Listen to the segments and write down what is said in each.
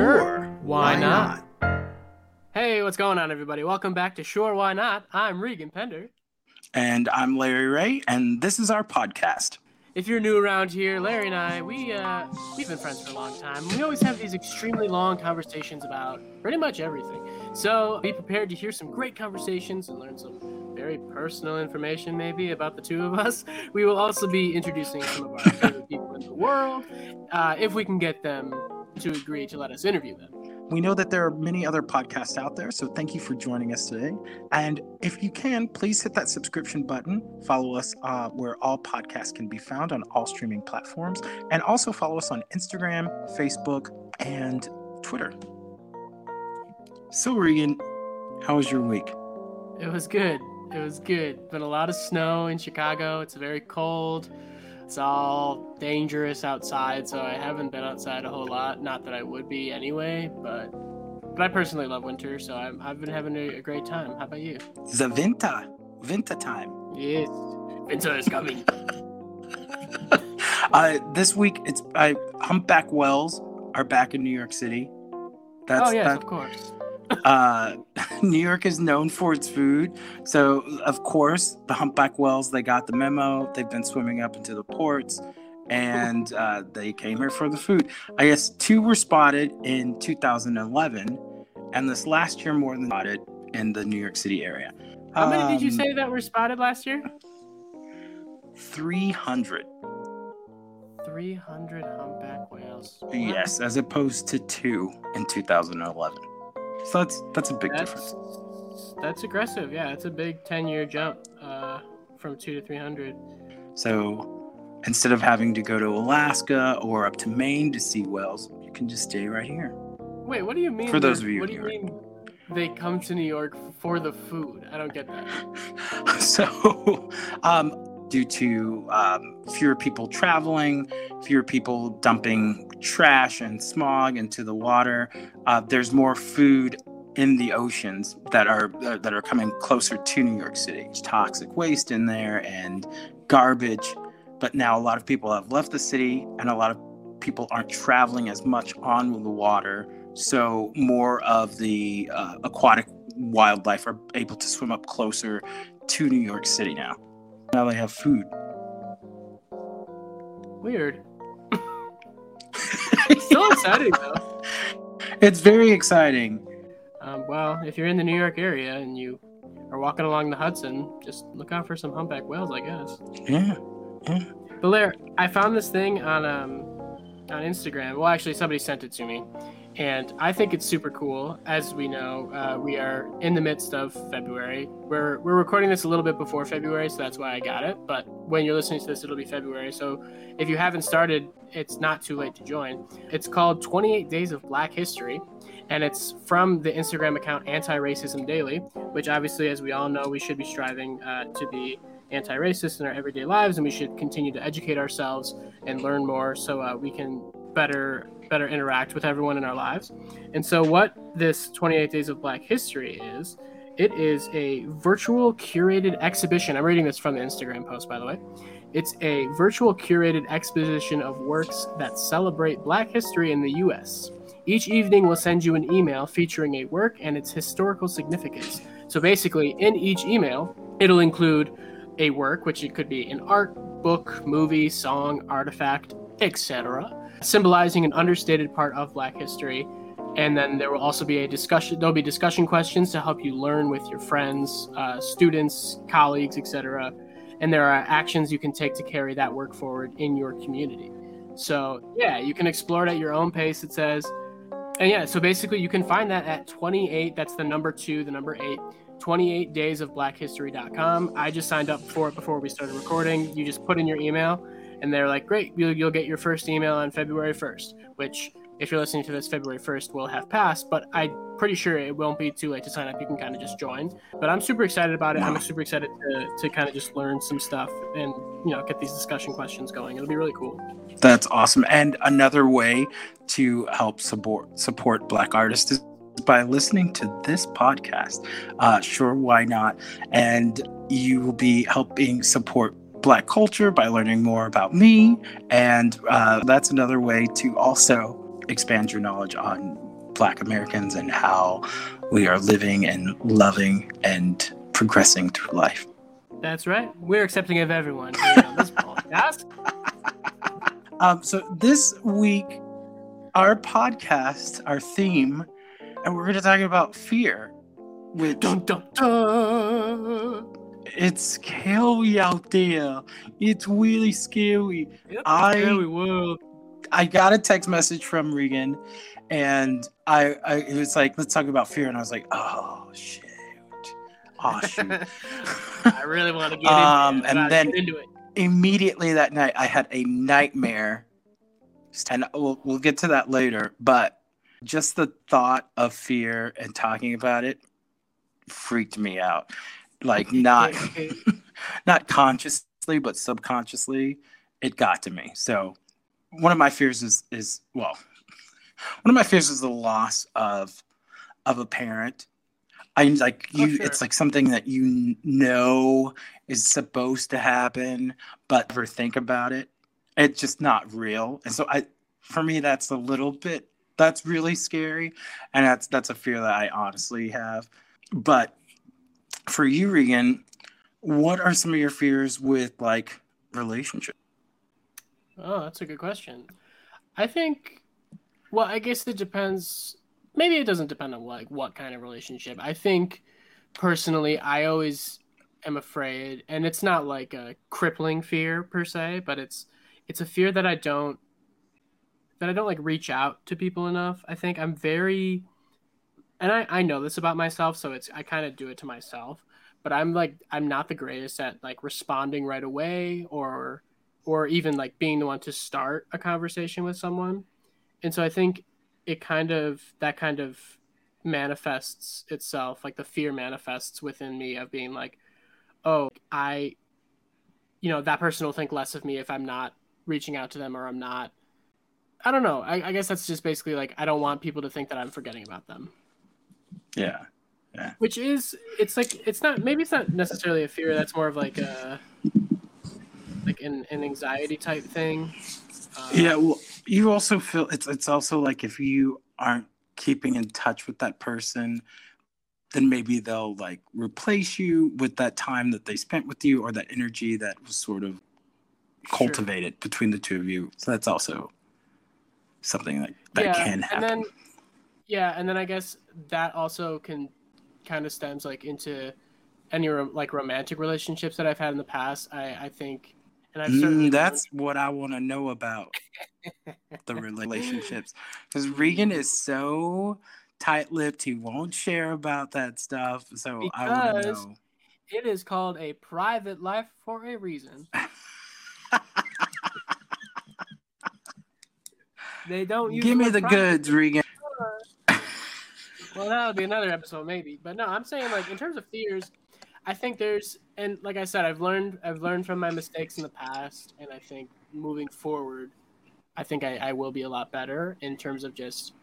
Sure. Why, not? Hey, what's going on, everybody? Welcome back to Sure Why Not. I'm Regan Pender. And I'm Larry Ray, and this is our podcast. If you're new around here, Larry and I, we uh, we've been friends for a long time. We always have these extremely long conversations about pretty much everything. So be prepared to hear some great conversations and learn some very personal information, maybe about the two of us. We will also be introducing some of our favorite people in the world, uh, if we can get them to agree to let us interview them. We know that there are many other podcasts out there, so thank you for joining us today. And if you can, please hit that subscription button. Follow us uh, where all podcasts can be found on all streaming platforms, and also follow us on Instagram, Facebook, and Twitter. So, Regan, how was your week? It was good. It was good. Been a lot of snow in Chicago. It's very cold. It's all dangerous outside, so I haven't been outside a whole lot. Not that I would be anyway, but but I personally love winter, so I'm, I've been having a, a great time. How about you? The winter, winter time. Yes, winter is coming. uh, this week, it's I Humpback Whales are back in New York City. That's, oh yes, that, of course uh, New York is known for its food. So, of course, the humpback whales, they got the memo. They've been swimming up into the ports and uh, they came here for the food. I guess two were spotted in 2011, and this last year more than spotted in the New York City area. How um, many did you um, say that were spotted last year? 300. 300 humpback whales. Yes, as opposed to two in 2011. So that's that's a big that's, difference. That's aggressive. Yeah, it's a big ten year jump uh, from two to three hundred. So instead of having to go to Alaska or up to Maine to see whales, you can just stay right here. Wait, what do you mean? For those of you, what do you mean? They come to New York for the food. I don't get that. so, um, due to um, fewer people traveling, fewer people dumping trash and smog into the water. Uh, there's more food in the oceans that are uh, that are coming closer to New York City. It's toxic waste in there and garbage. But now a lot of people have left the city, and a lot of people aren't traveling as much on the water. So more of the uh, aquatic wildlife are able to swim up closer to New York City now. Now they have food. Weird. It's still exciting though. It's very exciting. Um, well, if you're in the New York area and you are walking along the Hudson, just look out for some humpback whales, I guess. Yeah. Yeah. Blair, I found this thing on um on Instagram. Well, actually, somebody sent it to me, and I think it's super cool. As we know, uh, we are in the midst of February. We're we're recording this a little bit before February, so that's why I got it. But when you're listening to this, it'll be February. So if you haven't started, it's not too late to join. It's called 28 Days of Black History, and it's from the Instagram account Anti Racism Daily, which obviously, as we all know, we should be striving uh, to be anti-racist in our everyday lives, and we should continue to educate ourselves and learn more so uh, we can better better interact with everyone in our lives. And so, what this 28 Days of Black History is, it is a virtual curated exhibition. I'm reading this from the Instagram post, by the way. It's a virtual curated exposition of works that celebrate Black history in the U.S. Each evening we'll send you an email featuring a work and its historical significance. So basically, in each email, it'll include a work, which it could be an art, book, movie, song, artifact, etc symbolizing an understated part of Black history. And then there will also be a discussion. There'll be discussion questions to help you learn with your friends, uh, students, colleagues, etc. And there are actions you can take to carry that work forward in your community. So yeah, you can explore it at your own pace. It says, and yeah, so basically you can find that at 28. That's the number two, the number eight. 28 days of black blackhistory.com. I just signed up for it before we started recording. You just put in your email and they're like, great, you'll, you'll get your first email on February 1st, which if you're listening to this February 1st will have passed, but I'm pretty sure it won't be too late to sign up. You can kind of just join. But I'm super excited about it. I'm super excited to, to kind of just learn some stuff and, you know, get these discussion questions going. It'll be really cool. That's awesome. And another way to help support support black artists is by listening to this podcast. Uh, sure, why not? And you will be helping support Black culture by learning more about me. And uh, that's another way to also expand your knowledge on Black Americans and how we are living and loving and progressing through life. That's right. We're accepting of everyone here on this podcast. Um, so this week, our podcast, our theme, and we're going to talk about fear, which Dun, dun, dun. It's scary out there. It's really scary. Yep, I- scary world. I got a text message from Regan, and I, I it was like, let's talk about fear, and I was like, oh shoot, oh shoot. I really want to get into Um, it. And then- into it. Immediately that night, I had a nightmare, and we'll we'll get to that later. But just the thought of fear and talking about it freaked me out. Like not not consciously, but subconsciously, it got to me. So one of my fears is is well, one of my fears is the loss of of a parent. I like Oh, you. sure. It's like something that you know is supposed to happen, but never think about it. It's just not real, and so I, for me, that's a little bit. That's really scary, and that's that's a fear that I honestly have. But for you, Regan, what are some of your fears with like relationships? Oh, that's a good question. I think, well, I guess it depends. Maybe it doesn't depend on like what kind of relationship. I think personally, I always am afraid, and it's not like a crippling fear per se, but it's it's a fear that I don't that I don't like reach out to people enough. I think I'm very, and I I know this about myself, so it's I kind of do it to myself. But I'm like I'm not the greatest at like responding right away or or even like being the one to start a conversation with someone. And so I think it kind of that kind of manifests itself, like the fear manifests within me of being like, oh, I, you know, that person will think less of me if I'm not reaching out to them or I'm not. I don't know. I, I guess that's just basically like I don't want people to think that I'm forgetting about them. Yeah. Which is, it's like it's not maybe it's not necessarily a fear. That's more of like a like an, an anxiety type thing. Uh, Yeah, well, you also feel it's it's also like if you aren't keeping in touch with that person, then maybe they'll like replace you with that time that they spent with you or that energy that was sort of Sure. cultivated between the two of you. So that's also something that that can happen. And then, yeah, and then I guess that also can kind of stems like into any like romantic relationships that I've had in the past. I I think, and I've certainly Mm, that's what I want to know about the relationships because Regan is so tight-lipped; he won't share about that stuff. So I want to know. it is called a private life for a reason. They don't use Give me the private. goods, Regan. Well, that would be another episode, maybe. But no, I'm saying like in terms of fears, I think there's and like I said, I've learned I've learned from my mistakes in the past, and I think moving forward, I think I, I will be a lot better in terms of just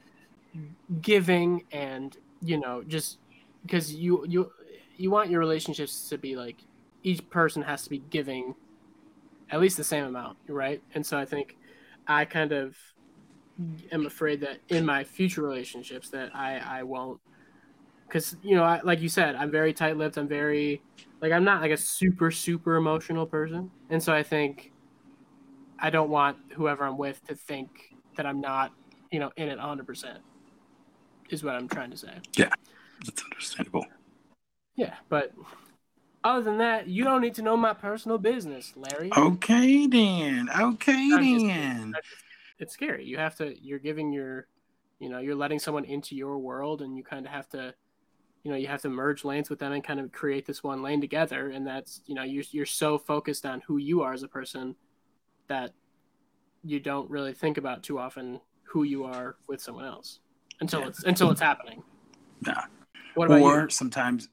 giving and you know just because you you you want your relationships to be like each person has to be giving at least the same amount, right? And so I think I kind of am afraid that in my future relationships that I I won't because you know I, like you said I'm very tight-lipped I'm very like I'm not like a super super emotional person and so I think I don't want whoever I'm with to think that I'm not you know in it 100% is what I'm trying to say yeah That's understandable. yeah but other than that you don't need to know my personal business Larry Okay, then. Okay, I'm then. It's scary. You have to you're giving your you know, you're letting someone into your world and you kind of have to you know, you have to merge lanes with them and kind of create this one lane together and that's, you know, you're you're so focused on who you are as a person that you don't really think about too often who you are with someone else until Yeah. it's until it's happening. Yeah. What about or you? sometimes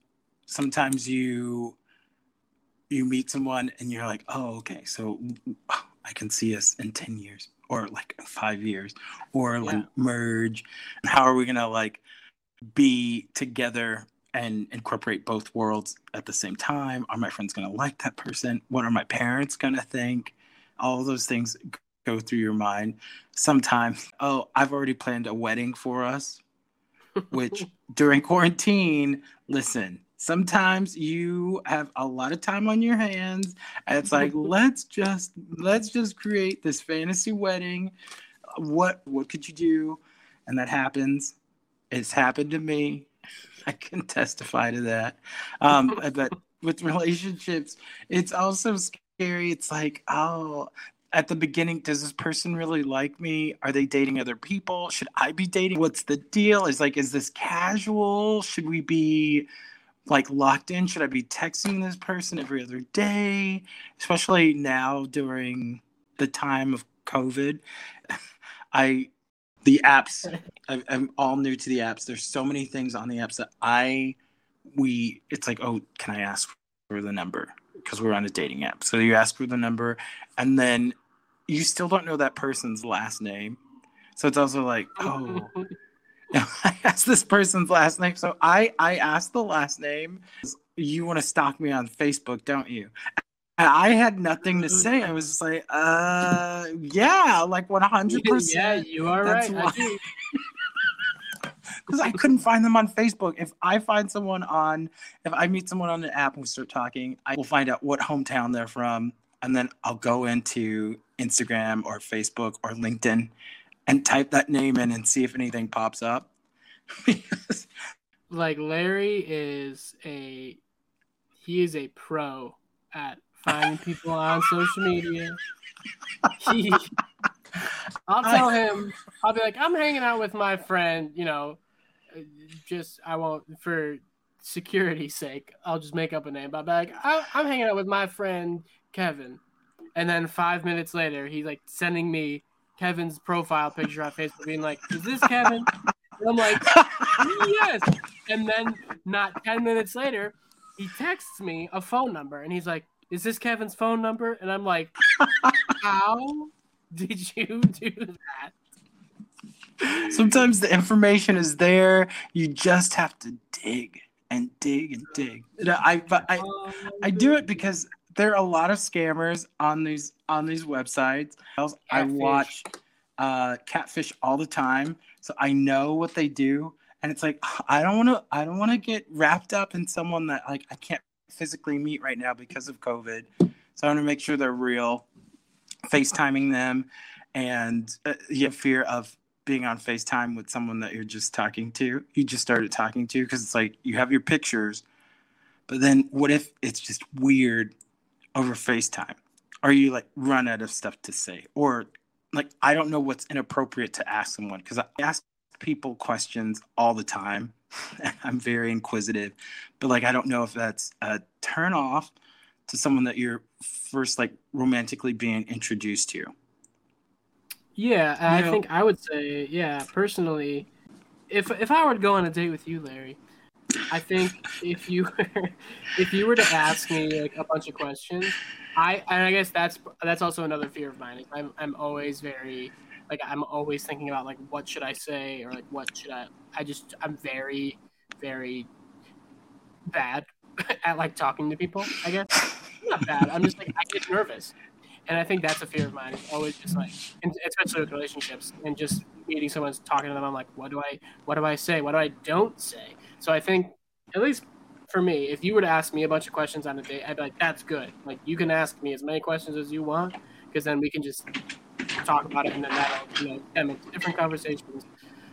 sometimes you you meet someone and you're like oh okay so i can see us in 10 years or like five years or like Yeah. merge and how are we gonna like be together and incorporate both worlds at the same time are my friends gonna like that person what are my parents gonna think all those things go through your mind. Sometimes, oh, I've already planned a wedding for us, which during quarantine, listen, sometimes you have a lot of time on your hands and it's like let's just let's just create this fantasy wedding. What what could you do? And that happens. It's happened to me. I can testify to that. Um but with relationships it's also scary. It's like oh at the beginning does this person really like me? Are they dating other people? Should i be dating? What's the deal? Is like is this casual? Should we be like locked in should i be texting this person every other day? Especially now during the time of covid i the apps I, i'm all new to the apps. There's so many things on the apps that i we it's like oh can i ask for the number? Because we're on a dating app. So you ask for the number and then you still don't know that person's last name. So it's also like oh I asked this person's last name. So I I asked the last name. You want to stalk me on Facebook, don't you? And I had nothing to say. I was just like, uh, yeah, like one hundred percent. Yeah, you are That's right. Because I, I couldn't find them on Facebook. If I find someone on, if I meet someone on the app and we start talking, I will find out what hometown they're from, and then I'll go into Instagram or Facebook or LinkedIn and type that name in and see if anything pops up. like Larry is a he is a pro at finding people on social media. He, I'll tell him, I'll be like, I'm hanging out with my friend, you know, just I won't for security's sake, I'll just make up a name. But I'll be like, I, I'm hanging out with my friend Kevin, and then five minutes later, he's like sending me Kevin's profile picture on Facebook, being like, "Is this Kevin?" And I'm like, "Yes." And then, not ten minutes later, he texts me a phone number, and he's like, "Is this Kevin's phone number?" And I'm like, "How did you do that?" Sometimes the information is there. You just have to dig and dig and dig. I I, I, I do it because there are a lot of scammers on these on these websites. Catfish. I watch uh, catfish all the time, so I know what they do. And it's like I don't want to I don't want to get wrapped up in someone that like I can't physically meet right now because of COVID. So I want to make sure they're real. FaceTiming them, and uh, you have fear of being on FaceTime with someone that you're just talking to. You just started talking to because it's like you have your pictures, but then what if it's just weird over FaceTime? Are you like run out of stuff to say? Or like I don't know what's inappropriate to ask someone because I ask people questions all the time. I'm very inquisitive, but like I don't know if that's a turn off to someone that you're first like romantically being introduced to. Yeah, I know, think I would say yeah, personally, if if I were to go on a date with you, Larry, I think if you were, if you were to ask me like a bunch of questions, I and I guess that's that's also another fear of mine. I'm I'm always very like I'm always thinking about like what should I say or like what should I I just I'm very very bad at like talking to people, I guess. I'm Not bad. I'm just like I get nervous. And I think that's a fear of mine. It's always just like especially with relationships and just meeting someone talking to them, I'm like, what do I what do I say? What do I don't say? So I think, at least for me, if you were to ask me a bunch of questions on a date, I'd be like, that's good. Like you can ask me as many questions as you want, because then we can just talk about it, and then that'll you know them into different conversations.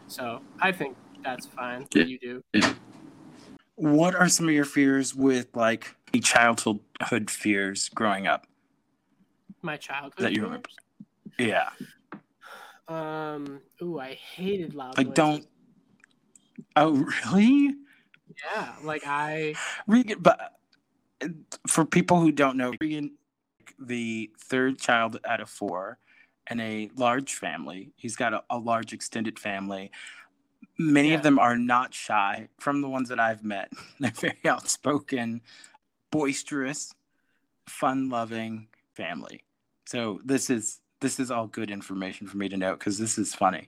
So I think that's fine. Yeah. You do. Yeah. What are some of your fears with like childhood fears growing up? My childhood that you remember? Yeah. Um. Ooh, I hated loud. Like, noises. don't. Oh, really? Yeah, like I Regan, but for people who don't know, Regan, the third child out of four, and a large family. He's got a, a large extended family. Many yeah. of them are not shy. From the ones that I've met, they're very outspoken, boisterous, fun-loving family. So this is this is all good information for me to know because this is funny.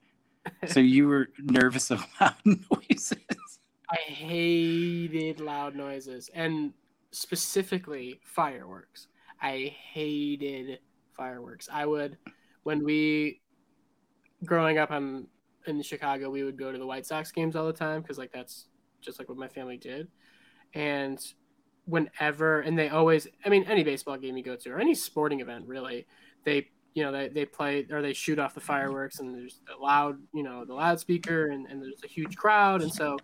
so you were nervous of loud noises. I hated loud noises and specifically fireworks. I hated fireworks. I would when we growing up I'm in Chicago, we would go to the White Sox games all the time because like that's just like what my family did. And whenever and they always I mean any baseball game you go to or any sporting event really, they you know they, they play or they shoot off the fireworks and there's the loud you know the loudspeaker and, and there's a huge crowd and so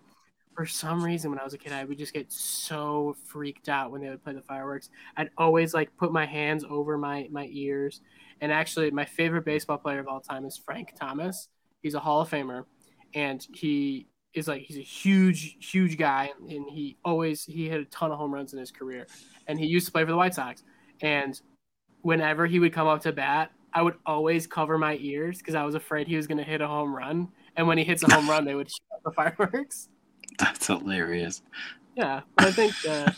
for some reason when I was a kid I would just get so freaked out when they would play the fireworks. I'd always like put my hands over my my ears. And actually my favorite baseball player of all time is Frank Thomas. He's a Hall of Famer and he is like he's a huge huge guy and he always he hit a ton of home runs in his career and he used to play for the White Sox and whenever he would come up to bat I would always cover my ears because I was afraid he was going to hit a home run and when he hits a home run they would shoot up the fireworks That's hilarious. Yeah, but I think uh,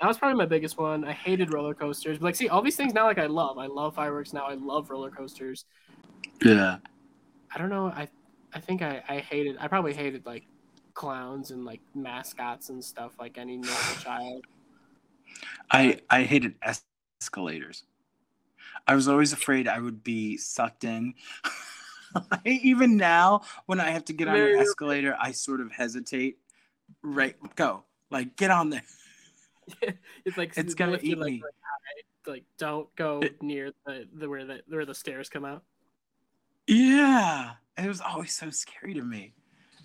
that was probably my biggest one. I hated roller coasters, but like, see, all these things now, like I love. I love fireworks now. I love roller coasters. Yeah. I don't know. I I think I I hated. I probably hated like clowns and like mascots and stuff like any normal child. I I hated escalators. I was always afraid I would be sucked in. Even now, when I have to get on an escalator, I sort of hesitate. Right, go like get on there. it's like It's gonna eat like, me. high. Like don't go near the, the where the where the stairs come out. Yeah, it was always so scary to me.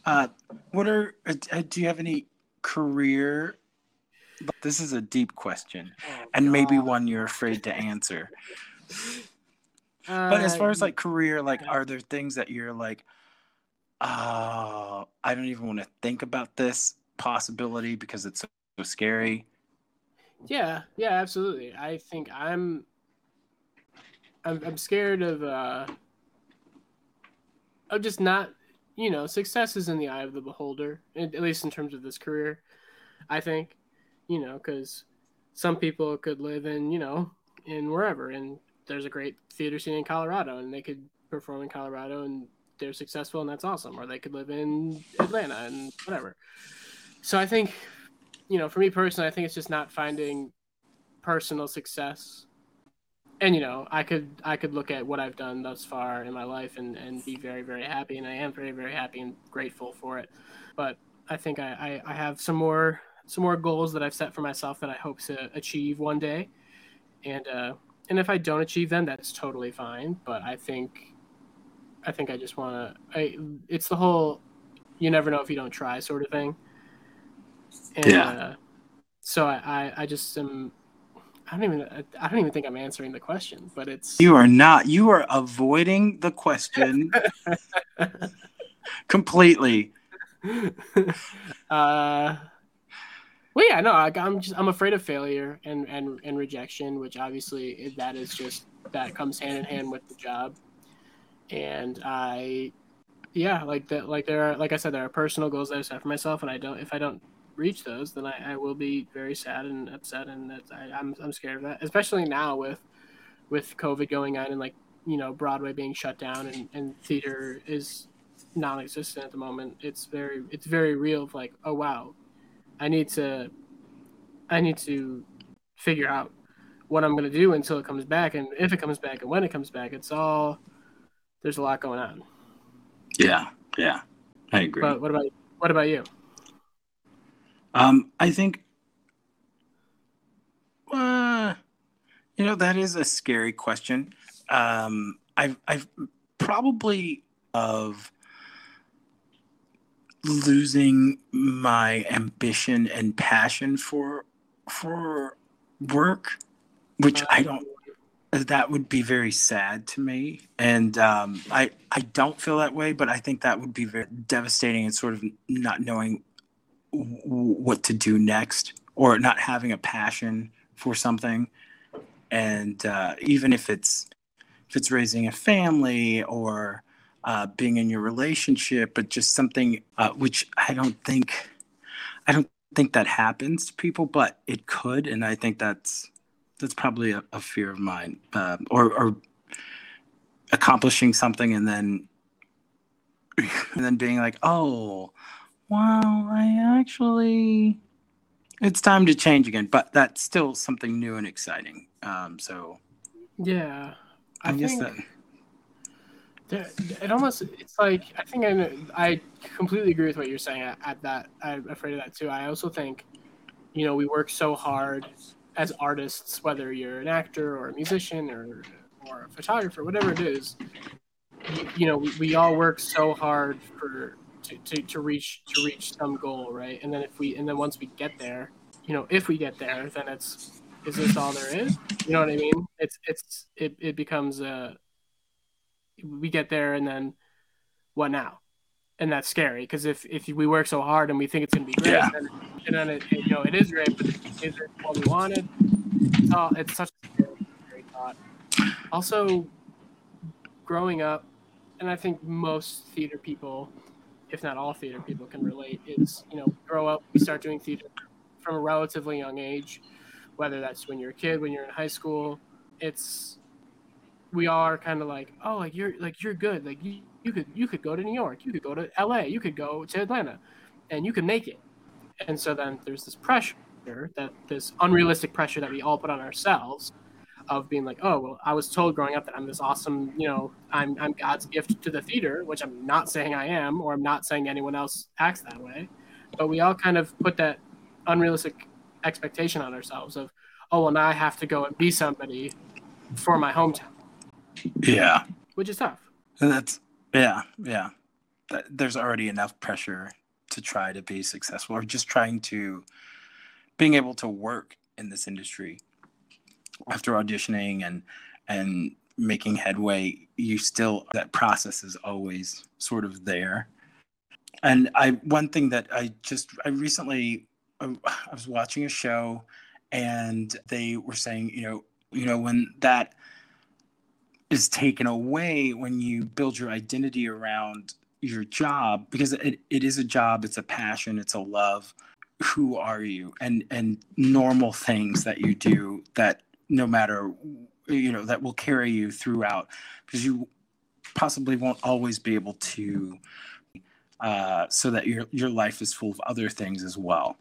Uh, what are uh, uh, do you have any career? This is a deep question, Oh, and maybe one you're afraid to answer. But as far as Uh, like career, like, are there things that you're like, oh, I don't even want to think about this possibility because it's so, so scary? Yeah, yeah, absolutely. I think I'm I'm I'm scared of uh of just not you know, success is in the eye of the beholder, at at least in terms of this career. I think, you know, because some people could live in, you know, in wherever, and there's a great theater scene in Colorado, and they could perform in Colorado, and they're successful, and that's awesome. Or they could live in Atlanta and whatever. So I think, you know, for me personally, I think it's just not finding personal success. And you know, I could I could look at what I've done thus far in my life and, and be very very happy, and I am very very happy and grateful for it. But I think I, I, I have some more some more goals that I've set for myself that I hope to achieve one day, and uh, and if I don't achieve them, that's totally fine. But I think I think I just want to. I it's the whole you never know if you don't try sort of thing. And, Yeah. Uh, so I, I I just am. I don't even I don't even think I'm answering the question, but it's You are not. You are avoiding the question completely. uh well yeah no I, i'm just i'm afraid of failure and and and rejection which obviously that is just that comes hand in hand with the job and i yeah like that like there are like i said there are personal goals that i set for myself and i don't if i don't reach those then i, I will be very sad and upset and that I, I'm, I'm scared of that especially now with with covid going on and like you know broadway being shut down and, and theater is non-existent at the moment. It's very it's very real of like oh wow i need to i need to figure out what i'm going to do until it comes back and if it comes back and when it comes back. It's all there's a lot going on. Yeah, yeah, I agree. but what about what about you Um, I think, uh, you know, that is a scary question. Um, I've, I've probably of losing my ambition and passion for for work, which I don't. That would be very sad to me, and um, I I don't feel that way, but I think that would be very devastating and sort of not knowing what to do next or not having a passion for something. And uh, even if it's if it's raising a family or uh, being in your relationship but just something uh, which i don't think i don't think that happens to people but it could. And i think that's that's probably a, a fear of mine uh, or, or accomplishing something and then and then being like oh wow, I actually, it's time to change again. But that's still something new and exciting. Um, so yeah I, i guess think that, it almost it's like I think I I completely agree with what you're saying at, at that. I'm afraid of that too. I also think, you know, we work so hard as artists, whether you're an actor or a musician or or a photographer, whatever it is. You, you know, we, we all work so hard for to, to, to reach to reach some goal, right? And then if we and then once we get there, you know, if we get there, then it's is this all there is? You know what I mean? It's it's it, it becomes a we get there and then what now? And that's scary because if if we work so hard and we think it's gonna be great, yeah. then, and then it, you know it is great, but is it what we wanted? It's all it's such a scary, scary thought. Also, growing up, and I think most theater people, if not all theater people, can relate. Is you know grow up, we start doing theater from a relatively young age, whether that's when you're a kid, when you're in high school. It's we all are kind of like, oh, like you're like you're good. Like you, you could you could go to New York, you could go to L.A., you could go to Atlanta, and you can make it. And so then there's this pressure that this unrealistic pressure that we all put on ourselves of being like, oh, well, I was told growing up that I'm this awesome, you know, I'm I'm God's gift to the theater, which I'm not saying I am, or I'm not saying anyone else acts that way, but we all kind of put that unrealistic expectation on ourselves of, oh, well, now I have to go and be somebody for my hometown yeah. Which is tough. And that's yeah, yeah. There's already enough pressure to try to be successful or just trying to being able to work in this industry after auditioning and and making headway you still that process is always sort of there. And i one thing that i just i recently um, i was watching a show and they were saying you know you know when that is taken away when you build your identity around your job because it, it is a job it's a passion it's a love who are you? And and normal things that you do that no matter you know that will carry you throughout because you possibly won't always be able to uh, so that your your life is full of other things as well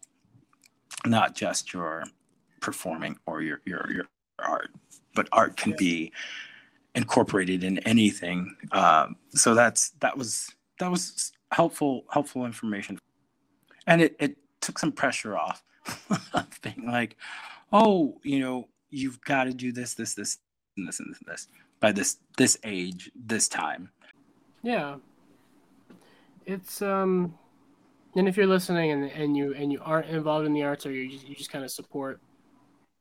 not just your performing or your your your art but art can be incorporated in anything. Um, so that's that was that was helpful helpful information, and it it took some pressure off being like, oh, you know, you've got to do this, this, this, and this, and this by this this age, this time. Yeah, it's um, and if you're listening and and you and you aren't involved in the arts or you just, you just kind of support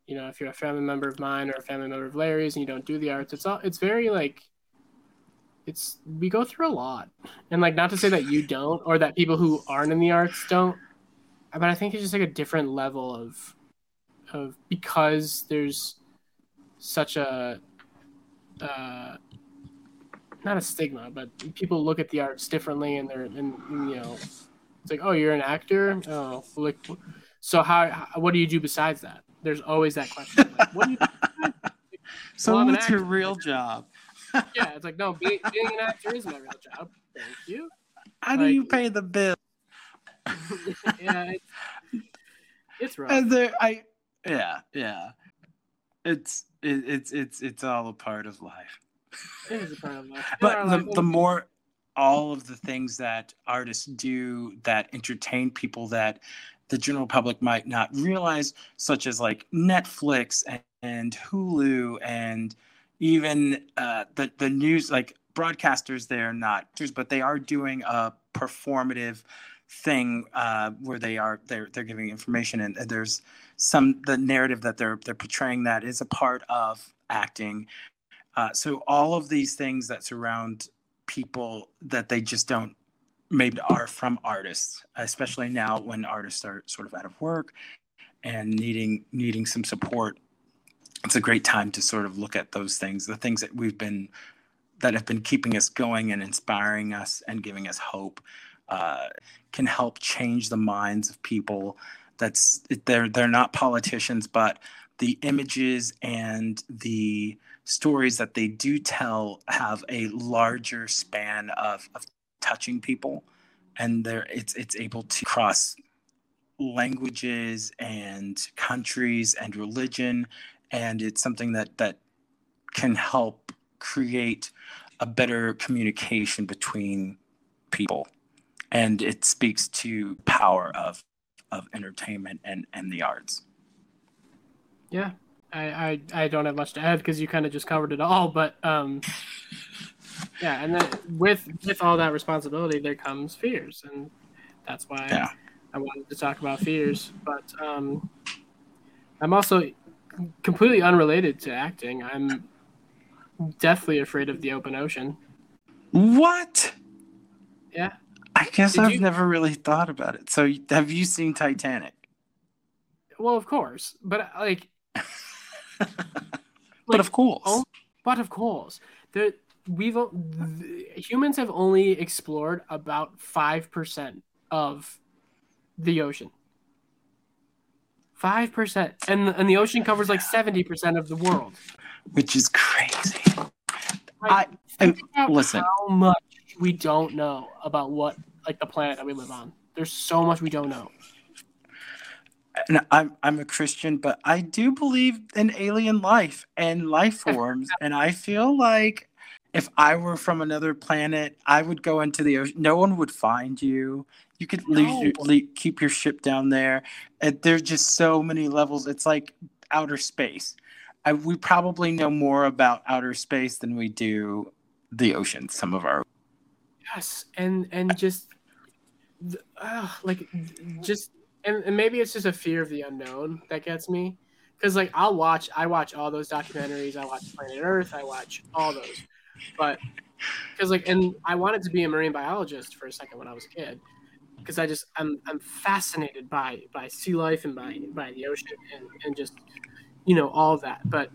you know, if you're a family member of mine or a family member of Larry's and you don't do the arts, it's all it's very like it's we go through a lot. And like not to say that you don't or that people who aren't in the arts don't, but I think it's just like a different level of of because there's such a uh not a stigma, but people look at the arts differently and they're and you know it's like, oh, you're an actor? Oh, like so how what do you do besides that? there's always that question. Like, what do you? so well, what's your real job? yeah, it's like no, being, being an actor is my real job. Thank you. How like, do you pay the bill? yeah, it's, it's rough. And there, I yeah yeah, it's it, it's it's it's all a part of life. It is a part of life. but the, like, the more all of the things that artists do that entertain people that the general public might not realize, such as like Netflix and, and Hulu and even uh, the the news like broadcasters. They're not, but they are doing a performative thing uh, where they are they're they're giving information and, and there's some the narrative that they're they're portraying that is a part of acting. Uh, so all of these things that surround people that they just don't maybe are from artists, especially now when artists are sort of out of work and needing needing some support. It's a great time to sort of look at those things, the things that we've been that have been keeping us going and inspiring us and giving us hope uh, can help change the minds of people. That's they're they're not politicians, but the images and the stories that they do tell have a larger span of, of touching people. And there it's it's able to cross languages and countries and religion. And it's something that that can help create a better communication between people and it speaks to power of of entertainment and and the arts. Yeah. I i, I don't have much to add because you kind of just covered it all but um yeah and then with with all that responsibility there comes fears and that's why yeah. i wanted to talk about fears but um i'm also completely unrelated to acting. I'm deathly afraid of the open ocean. What? Yeah I guess Did I've you... never really thought about it. So, have you seen Titanic? Well, of course, but uh, like, but of course, oh, but of course, there we've humans have only explored about five percent of the ocean. Five percent, and and the ocean covers like seventy percent of the world, which is crazy. Like, I, I listen. How much we don't know about what like the planet that we live on. There's so much we don't know. And I'm I'm a Christian, but I do believe in alien life and life forms, and I feel like if I were from another planet, I would go into the ocean. No one would find you. You could no. your, leave, keep your ship down there. And there's just so many levels. It's like outer space. I, we probably know more about outer space than we do the ocean. Some of our yes, and and just uh, like just and, and maybe it's just a fear of the unknown that gets me. Because like I'll watch I watch all those documentaries I watch Planet Earth I watch all those. But because like and I wanted to be a marine biologist for a second when I was a kid because I just I'm I'm fascinated by by sea life and by by the ocean and, and just you know all that. But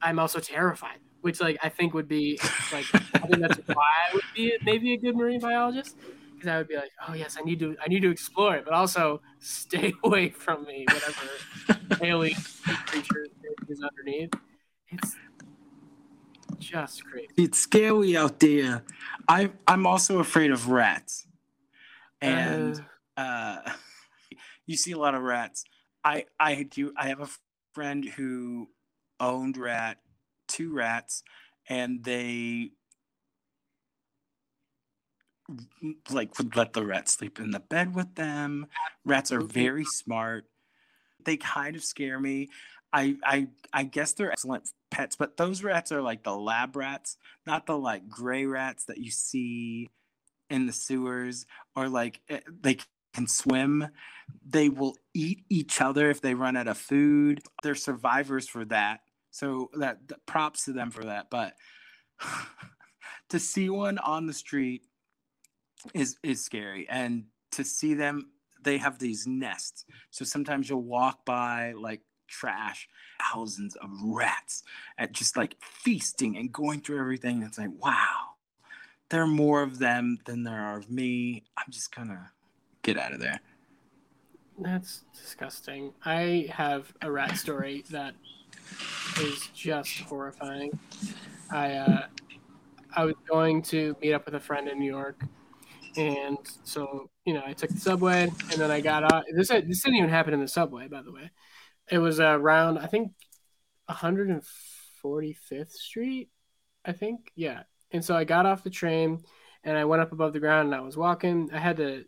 I'm also terrified which like I think would be like I think that's why I would be maybe a good marine biologist because I would be like, oh yes, I need to I need to explore it, but also stay away from me, whatever alien creature is underneath. It's just crazy. It's scary out there. I I'm also afraid of rats, and uh, uh, you see a lot of rats. I I do. I have a friend who owned rat two rats, and they like would let the rats sleep in the bed with them. Rats are very smart. They kind of scare me. I I I guess they're excellent pets, but those rats are like the lab rats, not the like gray rats that you see in the sewers or like eh, they can swim. They will eat each other if they run out of food. They're survivors for that. So that, props to them for that. But to see one on the street is is scary and to see them they have these nests. So sometimes you'll walk by like trash thousands of rats at just like feasting and going through everything it's like wow there are more of them than there are of me. I'm just gonna get out of there. That's disgusting. I have a rat story that is just horrifying i uh i was going to meet up with a friend in new york and so, you know, I took the subway and then I got off. This, this didn't even happen in the subway, by the way. It was around, I think, 145th Street, I think. Yeah. And so I got off the train and I went up above the ground and I was walking. I had to,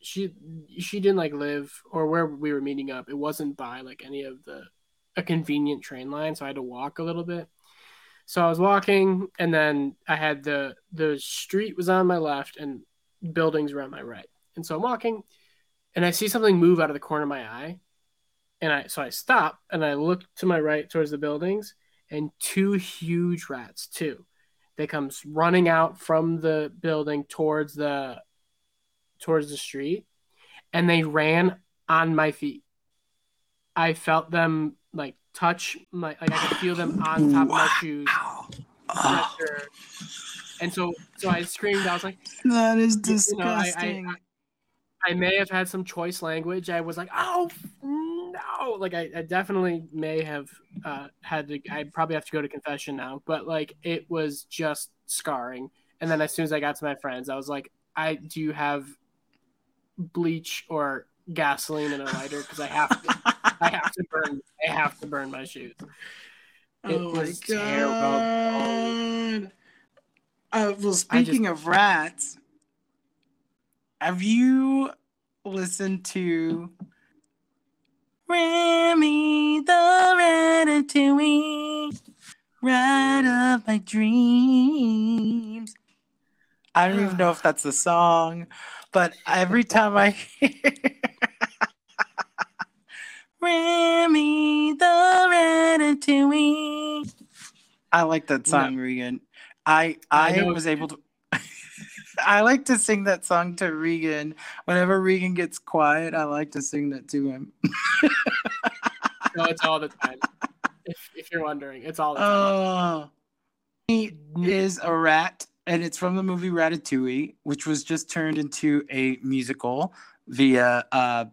she, she didn't like live or where we were meeting up. It wasn't by like any of the, a convenient train line. So I had to walk a little bit. So I was walking and then I had the, the street was on my left and buildings around my right. And so I'm walking and I see something move out of the corner of my eye. And I so I stop and I look to my right towards the buildings and two huge rats, too. They comes running out from the building towards the towards the street and they ran on my feet. I felt them like touch my like I could feel them on top of my shoes. Oh. And so, so I screamed. I was like, "That is disgusting." You know, I, I, I, may have had some choice language. I was like, "Oh no!" Like I, I definitely may have uh, had to. I probably have to go to confession now. But like, it was just scarring. And then as soon as I got to my friends, I was like, "I do you have bleach or gasoline in a lighter? Because I have to. I have to burn. I have to burn my shoes." It oh was terrible. Uh, well, speaking just... of rats, have you listened to Remy the Ratatouille? Rat of my dreams. I don't even know if that's a song, but every time I hear Remy the Ratatouille, I like that song, no. Regan. I I, I was able to. I like to sing that song to Regan. Whenever Regan gets quiet, I like to sing that to him. no, it's all the time. If, if you're wondering, it's all the time. Oh, he is a rat, and it's from the movie Ratatouille, which was just turned into a musical via uh,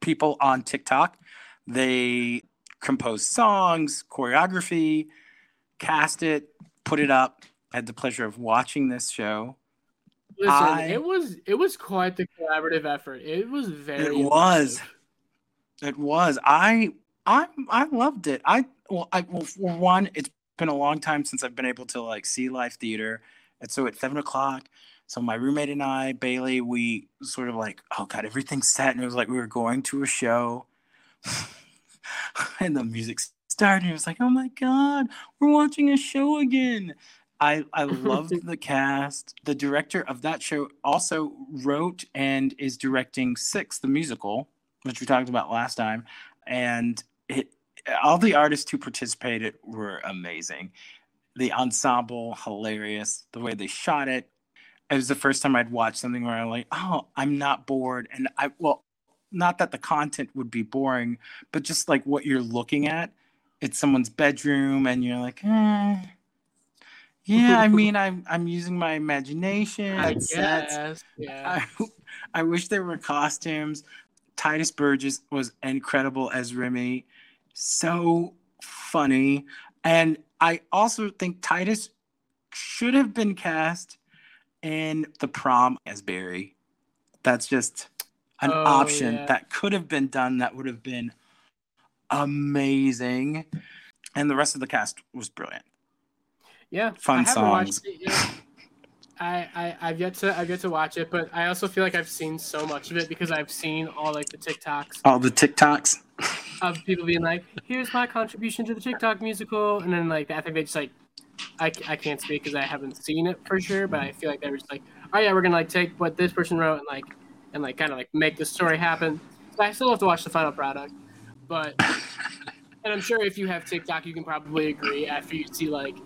people on TikTok. They composed songs, choreography, cast it, put it up. I had the pleasure of watching this show. Listen, I, it was it was quite the collaborative effort. It was very. It was. It was. I I I loved it. I well I well for one, it's been a long time since I've been able to like see live theater, and so at seven o'clock. So my roommate and I, Bailey, we sort of like, oh god, everything's set, and it was like we were going to a show, and the music started. And it was like, oh my god, we're watching a show again. I I loved the cast. The director of that show also wrote and is directing Six, the musical, which we talked about last time, and it, all the artists who participated were amazing. The ensemble hilarious. The way they shot it. It was the first time I'd watched something where I'm like, oh, I'm not bored, and I well, not that the content would be boring, but just like what you're looking at. It's someone's bedroom, and you're like, eh yeah, I mean, I'm I'm using my imagination. I guess. Yeah. I, I wish there were costumes. Tituss Burgess was incredible as Remy, so funny, and I also think Tituss should have been cast in the prom as Barry. That's just an oh, option yeah. that could have been done. That would have been amazing, and the rest of the cast was brilliant. Yeah, fun songs. I, I I've yet to I've yet to watch it, but I also feel like I've seen so much of it because I've seen all like the TikToks. All the TikToks of people being like, "Here's my contribution to the TikTok musical," and then like I think they just like, I, I can't speak because I haven't seen it for sure, but I feel like they were just like, "Oh yeah, we're gonna like take what this person wrote and like and like kind of like make the story happen." So I still have to watch the final product, but and I'm sure if you have TikTok, you can probably agree after you see like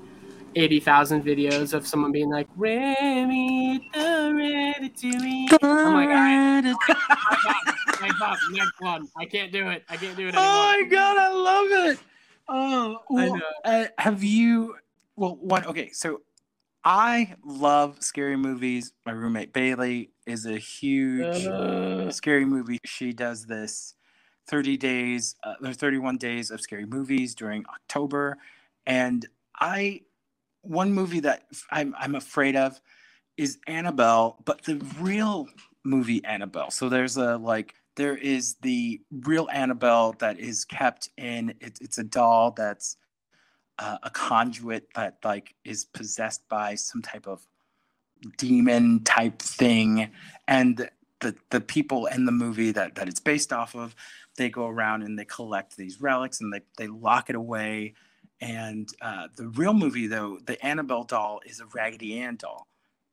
eighty thousand videos of someone being like Remy the Ratatouille. I'm like, all right, my next one. I can't do it. I can't do it. Anymore. Oh my god, I love it. Oh, well, uh, have you? Well, one. Okay, so I love scary movies. My roommate Bailey is a huge uh, scary movie. She does this 30 days, uh, 31 days of scary movies during October. And I one movie that I'm I'm afraid of is Annabelle, but the real movie Annabelle. So there's a like there is the real Annabelle that is kept in it, it's a doll that's uh, a conduit that like is possessed by some type of demon type thing and the the people in the movie that that it's based off of they go around and they collect these relics and they they lock it away and uh, the real movie, though, the Annabelle doll is a Raggedy Ann doll,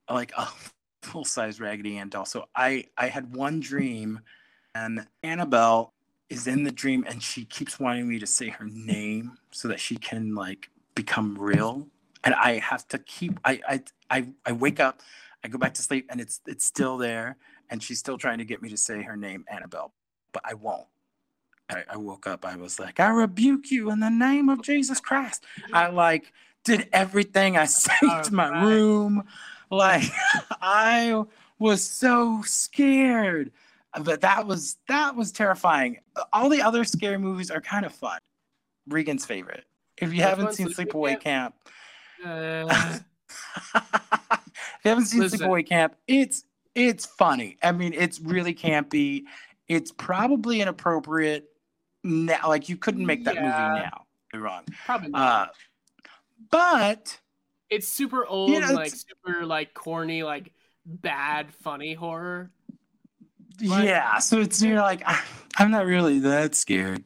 like a full size Raggedy Ann doll. So I I had one dream, and Annabelle is in the dream, and she keeps wanting me to say her name so that she can like become real. And I have to keep. I I I, I wake up, I go back to sleep, and it's it's still there, and she's still trying to get me to say her name, Annabelle, but I won't. I, I woke up. I was like, I rebuke you in the name of Jesus Christ. I like did everything. I saved my right. room. Like I was so scared. But that was that was terrifying. All the other scary movies are kind of fun. Regan's favorite. If you haven't seen Sleepaway Camp, uh, if you haven't seen listen. Sleepaway Camp, it's it's funny. I mean, it's really campy. It's probably inappropriate now. Like you couldn't make that yeah. movie now. You're wrong. Probably. Uh, but it's super old, You know, like super like corny, like bad funny horror. Like- yeah, so it's you're like "Ah, I'm not really that scared.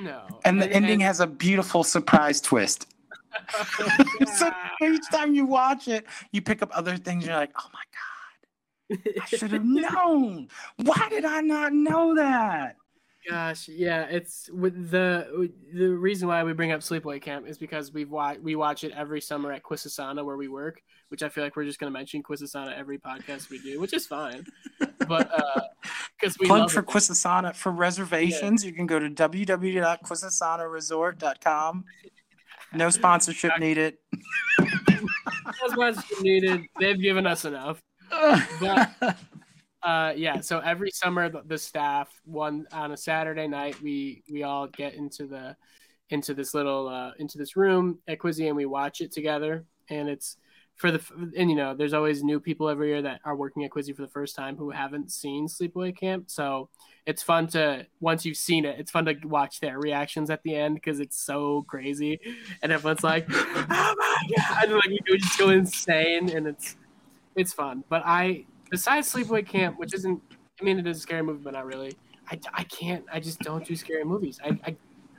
No, And the ending has a beautiful surprise twist. So each time you watch it, you pick up other things. You're like, oh my god, I should have known. Why did I not know that? Gosh, yeah, it's with the the reason why we bring up Sleepaway Camp is because we've watched we watch it every summer at Quisisana where we work, which I feel like we're just gonna mention Quisisana every podcast we do, which is fine. But uh because we Plug for it. Quisisana for reservations. You can go to www.quisisanaresort.com. No sponsorship needed. Much as needed, they've given us enough. But- Uh, yeah. So every summer, the, the staff one on a Saturday night, we we all get into the into this little uh, into this room at Quizzy and we watch it together. And it's for the and you know, there's always new people every year that are working at Quizzy for the first time who haven't seen Sleepaway Camp. So it's fun to once you've seen it, it's fun to watch their reactions at the end because it's so crazy, and everyone's like, "Oh my god!" And like we just go insane, and it's it's fun. But I besides Sleepaway Camp, which isn't, I mean, it is a scary movie, but not really. I, I can't, I just don't do scary movies. I, I,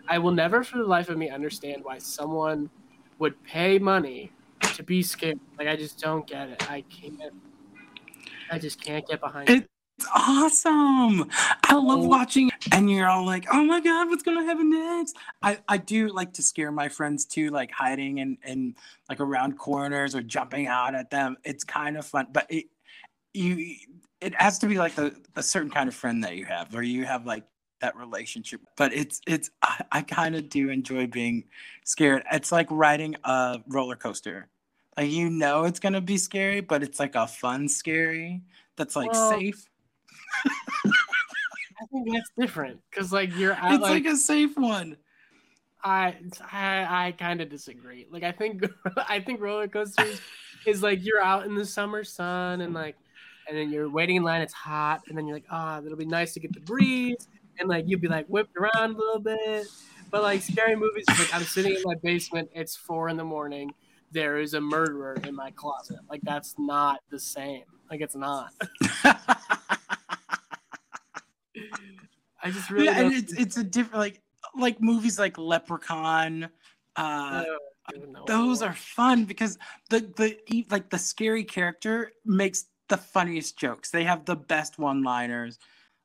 I will never for the life of me understand why someone would pay money to be scared. Like, I just don't get it. I can't, I just can't get behind it. It- awesome. I love Oh. watching, and you're all like, "Oh my god, what's gonna happen next?" I I do like to scare my friends too, like hiding and and like around corners or jumping out at them. It's kind of fun, but it you it has to be like a, a certain kind of friend that you have, where you have like that relationship. But it's it's I, I kind of do enjoy being scared. It's like riding a roller coaster. Like you know it's gonna be scary, but it's like a fun scary that's like Well, safe. I think that's different because, like, you're at, It's like, like, a safe one. I, I, I kind of disagree. Like, I think, I think roller coasters is like you're out in the summer sun and like, and then you're waiting in line. It's hot, and then you're like, ah, it'll be nice to get the breeze, and like you'd be like whipped around a little bit. But like scary movies, like I'm sitting in my basement. It's four in the morning. There is a murderer in my closet. Like that's not the same. Like it's not. I just really. Yeah, and it's it's a different like like movies like Leprechaun. Uh, no. those are fun because the the like the scary character makes the funniest jokes. They have the best one-liners.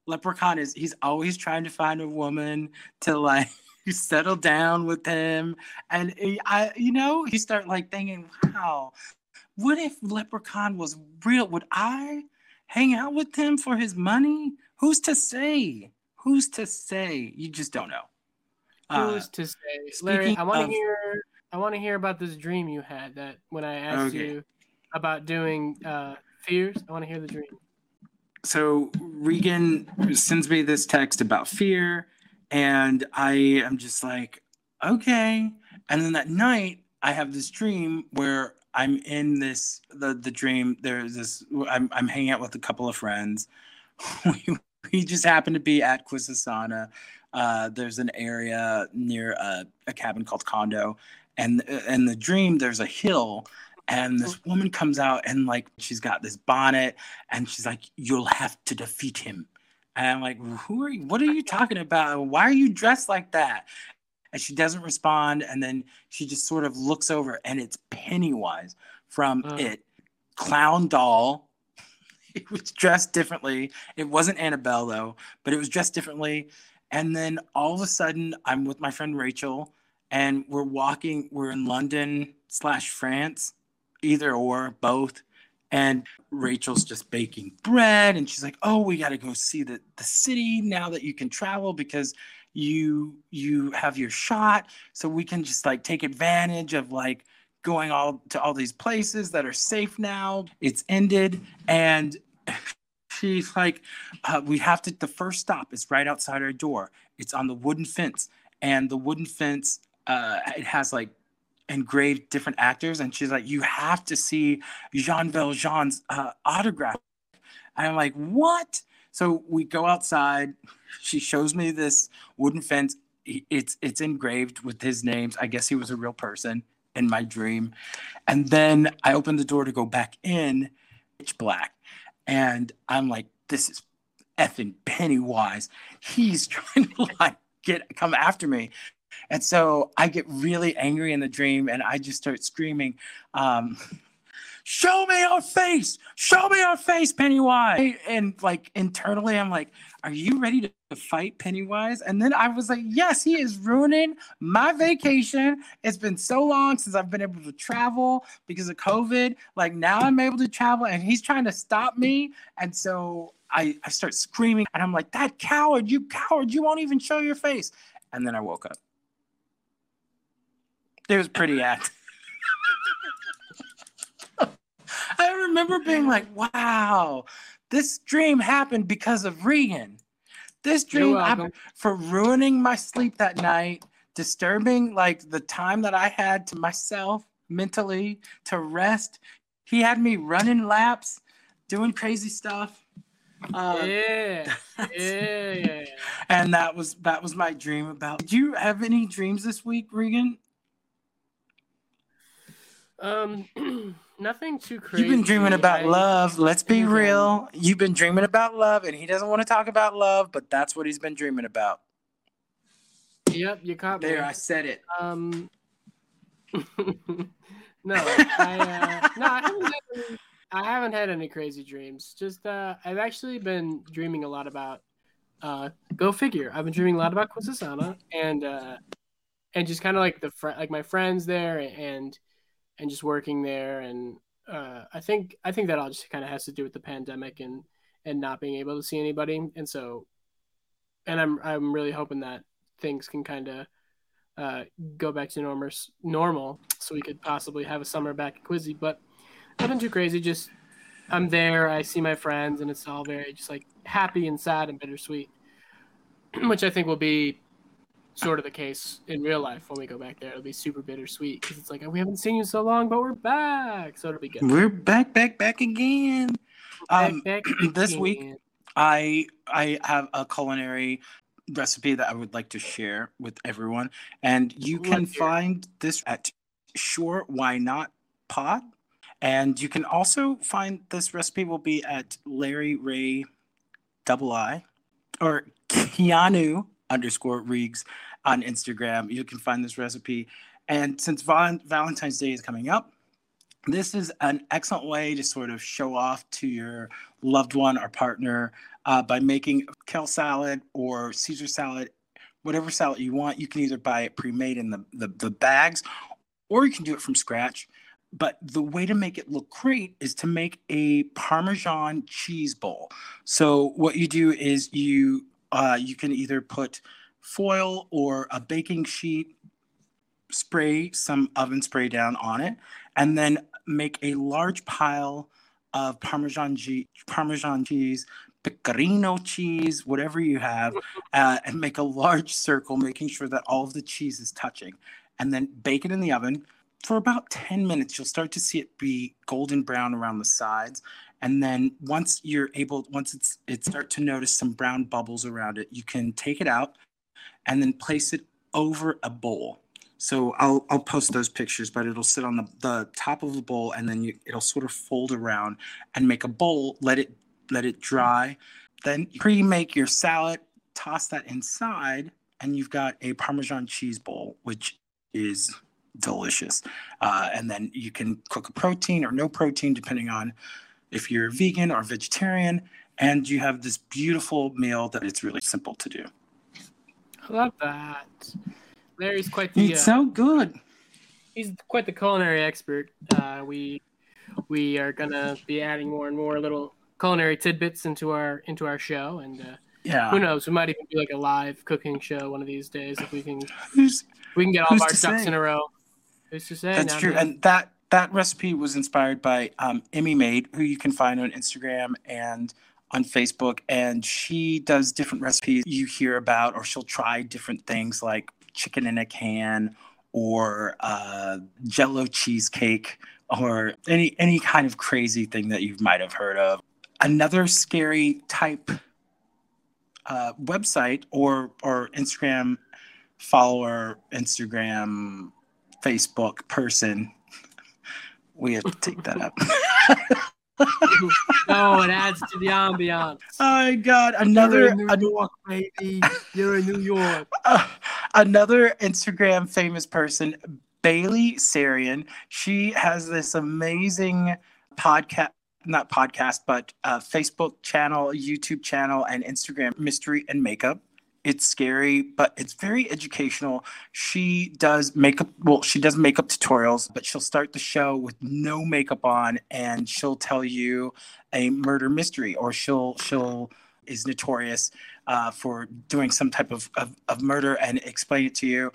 Leprechaun is he's always trying to find a woman to like settle down with him, and he- I you know you start like thinking, wow, what if Leprechaun was real? Would I hang out with him for his money? Who's to say? Who's to say? You just don't know. Uh, Who's to say, Larry? I want to hear. I want to hear about this dream you had that when I asked Okay. you about doing uh, fears. I want to hear the dream. so Regan sends me this text about fear, and I am just like, okay. And then that night, I have this dream where I'm in this the the dream. There's this. I'm I'm hanging out with a couple of friends. we, we just happened to be at Quisisana. Uh, there's an area near a, a cabin called Condo, and in the dream there's a hill, and this woman comes out and like she's got this bonnet, and she's like, "You'll have to defeat him." And I'm like, "Who are you? What are you talking about? Why are you dressed like that?" And she doesn't respond, and then she just sort of looks over, and it's Pennywise from Oh. It, clown doll. It was dressed differently. It wasn't Annabelle though, but it was dressed differently. And then all of a sudden, I'm with my friend Rachel, and we're walking. We're in London slash France, either or, both. And Rachel's just baking bread, and she's like, "Oh, we got to go see the the city now that you can travel because you you have your shot, so we can just like take advantage of like." Going all to all these places that are safe now. It's ended, and she's like, uh, "We have to." The first stop is right outside our door. It's on the wooden fence, and the wooden fence uh, it has like engraved different actors, and she's like, "You have to see Jean Valjean's uh, autograph." And I'm like, "What?" So we go outside. She shows me this wooden fence. It's it's engraved with his names. I guess he was a real person in my dream. And then I open the door to go back in, pitch black. And I'm like, this is effing Pennywise. He's trying to like get come after me. And so I get really angry in the dream and I just start screaming, um, show me your face, show me your face, Pennywise. And like internally, I'm like, are you ready to fight Pennywise? And then I was like, yes, he is ruining my vacation. It's been so long since I've been able to travel because of COVID. Like now I'm able to travel and he's trying to stop me. And so I, I start screaming and I'm like, that coward, you coward, you won't even show your face. And then I woke up. It was pretty act. I remember being like, wow, this dream happened because of Regan. This dream happened for ruining my sleep that night, disturbing like the time that I had to myself mentally to rest. He had me running laps, doing crazy stuff. Uh, yeah. yeah, yeah, And that was that was my dream about. Did you have any dreams this week, Regan? Um, nothing too crazy. You've been dreaming about I, love. Let's be real. You've been dreaming about love, and he doesn't want to talk about love, but that's what he's been dreaming about. Yep, you caught me. There, I said it. Um, no, I uh, no, I haven't, had any, I haven't had any crazy dreams. Just uh, I've actually been dreaming a lot about. Uh, go figure. I've been dreaming a lot about Quisisana and uh, and just kind of like the fr- like my friends there and and just working there. And uh, I think I think that all just kind of has to do with the pandemic and and not being able to see anybody. And so and I'm I'm really hoping that things can kind of uh, go back to normal normal so we could possibly have a summer back at Quizzy. But nothing too crazy just I'm there I see my friends and it's all very just like happy and sad and bittersweet which I think will be sort of the case in real life when we go back there. It'll be super bittersweet because it's like we haven't seen you so long, but we're back, so it'll be good. We're back, back, back again. Back, um, back this again. week, I I have a culinary recipe that I would like to share with everyone, and you can find this at Sure Why Not Pod, and you can also find this recipe will be at Larry Ray Double I or Keanu underscore Reegs on Instagram. You can find this recipe. And since val- Valentine's Day is coming up, this is an excellent way to sort of show off to your loved one or partner uh, by making kale salad or Caesar salad, whatever salad you want. You can either buy it pre-made in the, the, the bags, or you can do it from scratch. But the way to make it look great is to make a Parmesan cheese bowl. So what you do is you uh, you can either put foil or a baking sheet, spray some oven spray down on it, and then make a large pile of Parmesan, cheese, Parmesan cheese, pecorino cheese, whatever you have, uh, and make a large circle, making sure that all of the cheese is touching. And then bake it in the oven for about 10 minutes. You'll start to see it be golden brown around the sides and then once you're able once it's it start to notice some brown bubbles around it you can take it out and then place it over a bowl. So i'll i'll post those pictures but it'll sit on the, the top of the bowl and then you, it'll sort of fold around and make a bowl let it let it dry. Then pre-make your salad toss that inside and you've got a parmesan cheese bowl which is delicious. Uh, and then you can cook a protein or no protein depending on if you're vegan or vegetarian, and you have this beautiful meal that it's really simple to do. I love that. Larry's quite the. It's uh, so good. He's quite the culinary expert. Uh, we we are gonna be adding more and more little culinary tidbits into our into our show, and uh, yeah, who knows? We might even do like a live cooking show one of these days if we can. Who's, we can get all of our ducks say? in a row. Who's to say? That's true, and that that recipe was inspired by um, Emmy Made, who you can find on Instagram and on Facebook. And she does different recipes you hear about, or she'll try different things like chicken in a can or uh, jello cheesecake or any any kind of crazy thing that you might have heard of. Another scary type uh, website or or Instagram follower, Instagram Facebook person. We have to take that up. no, it adds to the ambiance. Oh my god, another You're in New York, baby. You're in New York. uh, another Instagram famous person, Bailey Sarian. She has this amazing podcast, not podcast, but uh, Facebook channel, YouTube channel, and Instagram mystery and makeup. It's scary, but it's very educational. She does makeup. Well, she does makeup tutorials, but she'll start the show with no makeup on, and she'll tell you a murder mystery, or she'll she'll is notorious uh, for doing some type of, of, of murder and explain it to you.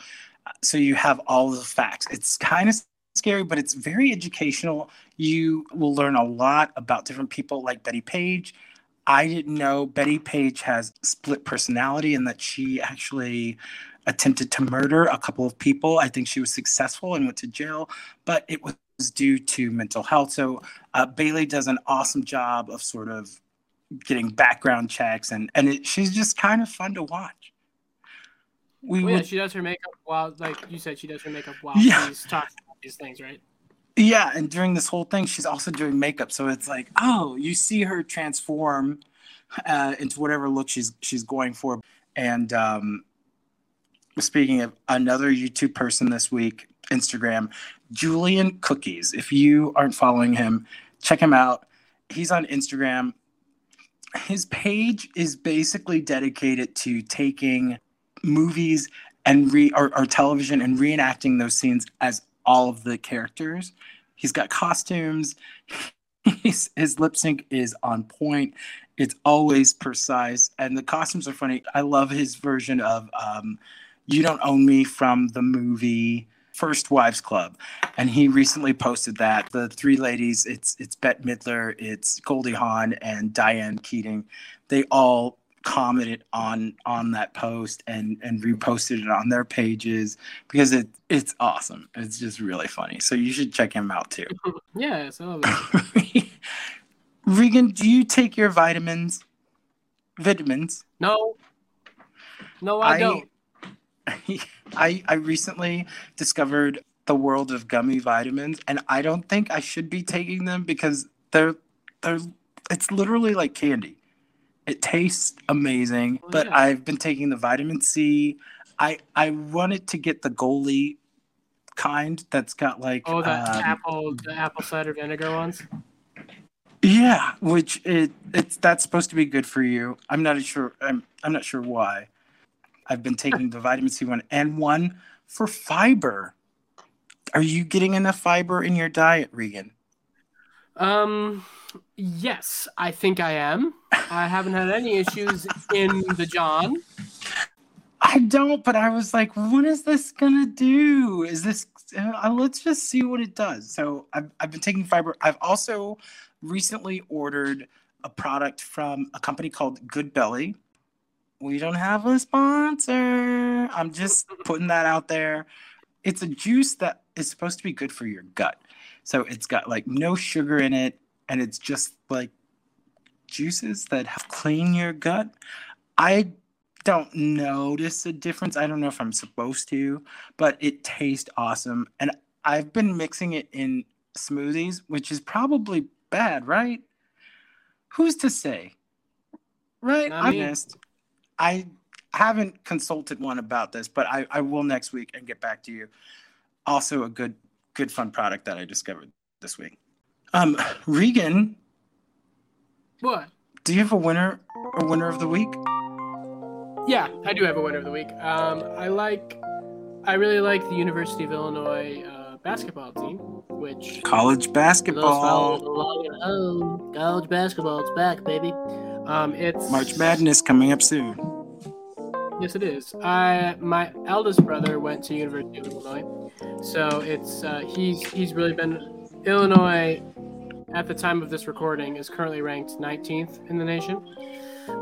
So you have all the facts. It's kind of scary, but it's very educational. You will learn a lot about different people like Bettie Page. I didn't know Bettie Page has split personality and that she actually attempted to murder a couple of people. I think she was successful and went to jail, but it was due to mental health. So uh, Bailey does an awesome job of sort of getting background checks and and it, she's just kind of fun to watch. We Well, yeah, would, she does her makeup while, like you said, she does her makeup while Yeah. she's talking about these things, right? Yeah, and during this whole thing, she's also doing makeup, so it's like, oh, you see her transform uh, into whatever look she's she's going for. And um, speaking of another YouTube person this week, Instagram, Julian Cookies. If you aren't following him, check him out. He's on Instagram. His page is basically dedicated to taking movies and re or, or television and reenacting those scenes as all of the characters. He's got costumes. His, his lip sync is on point. It's always precise, and the costumes are funny. I love his version of um, "You Don't Own Me" from the movie First Wives Club, and he recently posted that the three ladies it's it's Bette Midler, it's Goldie Hawn, and Diane Keaton. They all commented on on that post and and reposted it on their pages because it it's awesome. It's just really funny. So you should check him out too. yeah, it. Regan, do you take your vitamins? Vitamins. No, no, I, I- don't. I I recently discovered the world of gummy vitamins, and I don't think I should be taking them because they're they're it's literally like candy. It tastes amazing, Well, but yeah. I've been taking the vitamin C. I I wanted to get the Goli kind that's got like Oh, the um, apple, the apple cider vinegar ones. Yeah, which it it's that's supposed to be good for you. I'm not sure. I'm I'm not sure why. I've been taking the vitamin C one and one for fiber. Are you getting enough fiber in your diet, Regan? Um, yes, I think I am. I haven't had any issues in the John. I don't, but I was like, what is this gonna do? Is this? Uh, let's just see what it does. So I've I've been taking fiber. I've also recently ordered a product from a company called Good Belly. We don't have a sponsor. I'm just putting that out there. It's a juice that is supposed to be good for your gut. So it's got like no sugar in it, and it's just like juices that clean your gut. I don't notice a difference. I don't know if I'm supposed to, but it tastes awesome. And I've been mixing it in smoothies, which is probably bad, right? Who's to say? Right? Not I me. missed. I haven't consulted one about this, but I, I will next week and get back to you. Also a good good fun product that I discovered this week. Um Regan, What? do you have a winner a winner of the week? Yeah, I do have a winner of the week. Um, I like, I really like the University of Illinois uh, basketball team, which College basketball. along home, college basketball, it's back, baby. Um, it's March Madness coming up soon. Yes, it is. I my eldest brother went to University of Illinois, so it's uh, he's he's really been Illinois. At the time of this recording, is currently ranked 19th in the nation,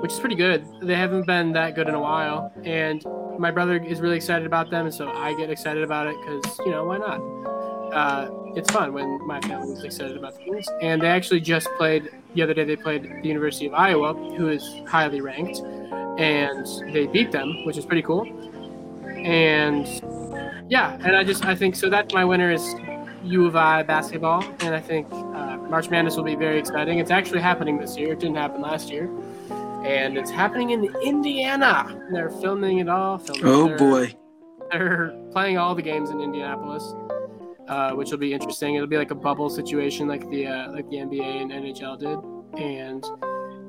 which is pretty good. They haven't been that good in a while, and my brother is really excited about them, and so I get excited about it because you know why not? Uh, it's fun when my family is excited about things. And they actually just played the other day. They played the University of Iowa, who is highly ranked, and they beat them, which is pretty cool. And yeah, and I just I think so. That my winner is U of I basketball, and I think uh, March Madness will be very exciting. It's actually happening this year. It didn't happen last year, and it's happening in Indiana. They're filming it all. Filming Oh their- boy. they're playing all the games in Indianapolis, uh, which will be interesting. It'll be like a bubble situation, like the uh, like the NBA and NHL did, and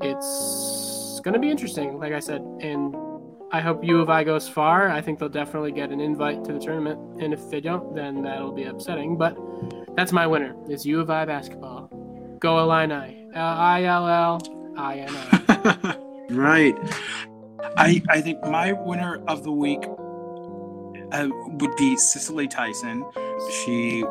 it's gonna be interesting. Like I said, and I hope U of I goes far. I think they'll definitely get an invite to the tournament, and if they don't, then that'll be upsetting. But that's my winner. Is U of I basketball. Go Illini. L I L L I N I. right. I I think my winner of the week uh, would be Cicely Tyson. She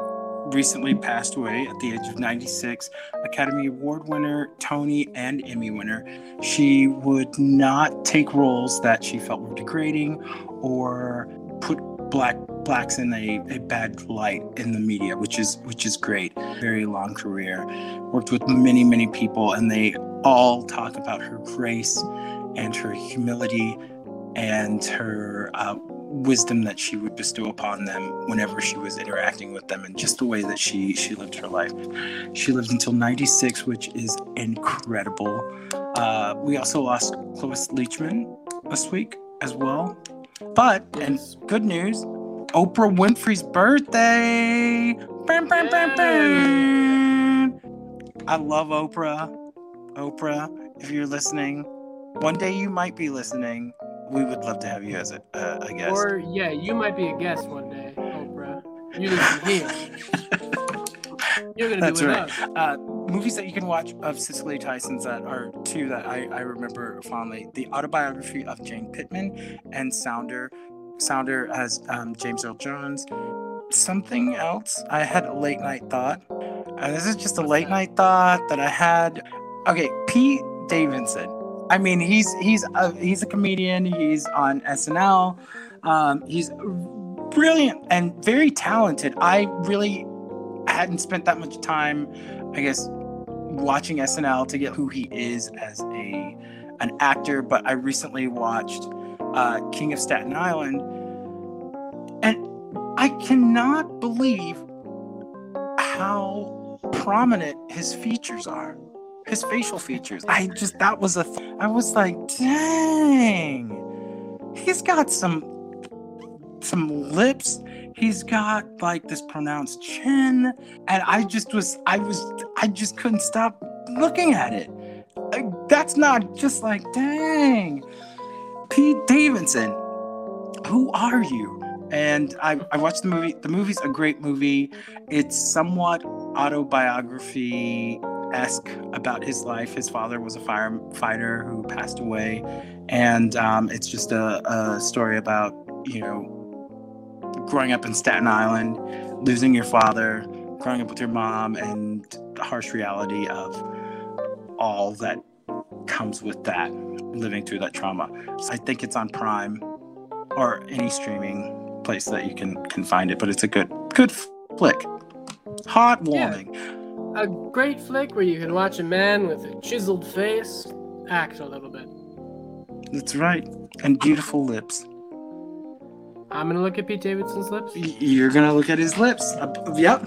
recently passed away at the age of 96, Academy Award winner, Tony and Emmy winner. She would not take roles that she felt were degrading or put black blacks in a, a bad light in the media, which is which is great. Very long career. Worked with many, many people and they all talk about her grace and her humility and her uh, wisdom that she would bestow upon them whenever she was interacting with them and just the way that she she lived her life. She lived until 96 which is incredible. Uh, we also lost Cloris Leachman this week as well. But and good news Oprah Winfrey's birthday! Bam, bam, bam, bam. I love Oprah. Oprah if you're listening one day you might be listening we would love to have you as a, uh, a guest. Or yeah, you might be a guest one day, Oprah. You listen here. You're gonna That's be with right. Uh, movies that you can watch of Cicely Tyson's that are two that I, I remember fondly: the autobiography of Jane Pittman and Sounder. Sounder as um, James Earl Jones. Something else I had a late night thought. And this is just a late night thought that I had. Okay, Pete Davidson. I mean, he's he's a, he's a comedian. He's on SNL. Um, he's brilliant and very talented. I really hadn't spent that much time, I guess, watching SNL to get who he is as a an actor. But I recently watched uh, King of Staten Island, and I cannot believe how prominent his features are. His facial features. I just that was a. Th- I was like, dang, he's got some some lips. He's got like this pronounced chin, and I just was. I was. I just couldn't stop looking at it. That's not just like, dang, Pete Davidson. Who are you? And I, I watched the movie. The movie's a great movie. It's somewhat autobiography esque about his life. His father was a firefighter who passed away, and um, it's just a, a story about you know growing up in Staten Island, losing your father, growing up with your mom, and the harsh reality of all that comes with that, living through that trauma. So I think it's on Prime or any streaming place that you can can find it, but it's a good good flick. Heartwarming. A great flick where you can watch a man with a chiseled face act a little bit. That's right. And beautiful lips. I'm gonna look at Pete Davidson's lips. You're gonna look at his lips. Uh, yep.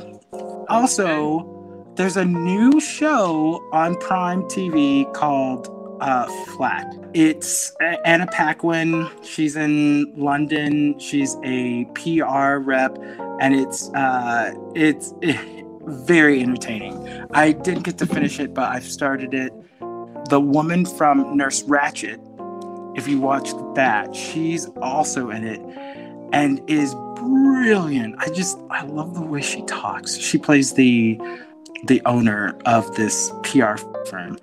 Also, there's a new show on Prime TV called uh, Flack. It's Anna Paquin. She's in London. She's a PR rep, and it's uh, it's very entertaining. I didn't get to finish it, but I've started it. The woman from Nurse Ratched. If you watched that, she's also in it and is brilliant. I just I love the way she talks. She plays the the owner of this PR firm.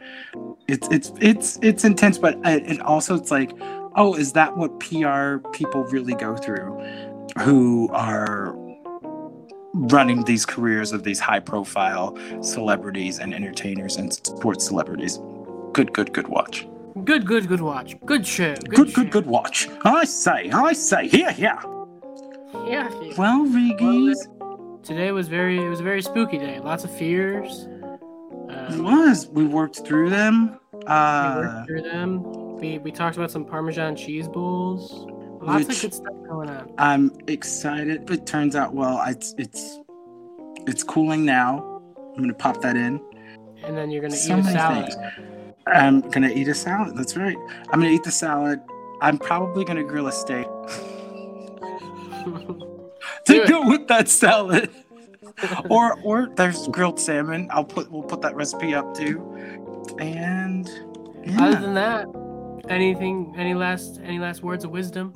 It's it's it's it's intense, but uh, it, it also it's like, oh, is that what PR people really go through, who are running these careers of these high profile celebrities and entertainers and sports celebrities? Good, good, good watch. Good, good, good watch. Good show. Good, Good, good, good watch. I say, I say, here, here. Yeah. yeah. Well, Regis. Today was very. It was a very spooky day. Lots of fears. It Um, was. We worked through them. we Uh, worked through them. We we talked about some Parmesan cheese bowls. Lots of good stuff going on. I'm excited. It turns out well. It's it's it's cooling now. I'm gonna pop that in. And then you're gonna So eat a salad. things. I'm gonna eat a salad. That's right. I'm gonna eat the salad. I'm probably gonna grill a steak to it. go with that salad. or or there's grilled salmon. I'll put we'll put that recipe up too. And Other than that, anything? Any last? Any last words of wisdom?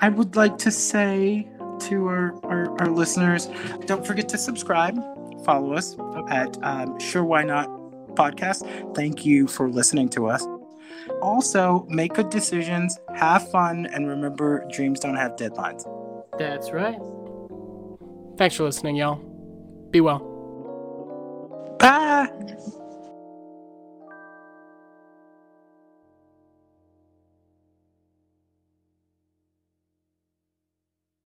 I would like to say to our, our, our listeners, don't forget to subscribe, follow us at um, Sure Why Not podcast. Thank you for listening to us. Also, make good decisions, have fun, and remember dreams don't have deadlines. That's right. Thanks for listening, y'all. Be well. Bye.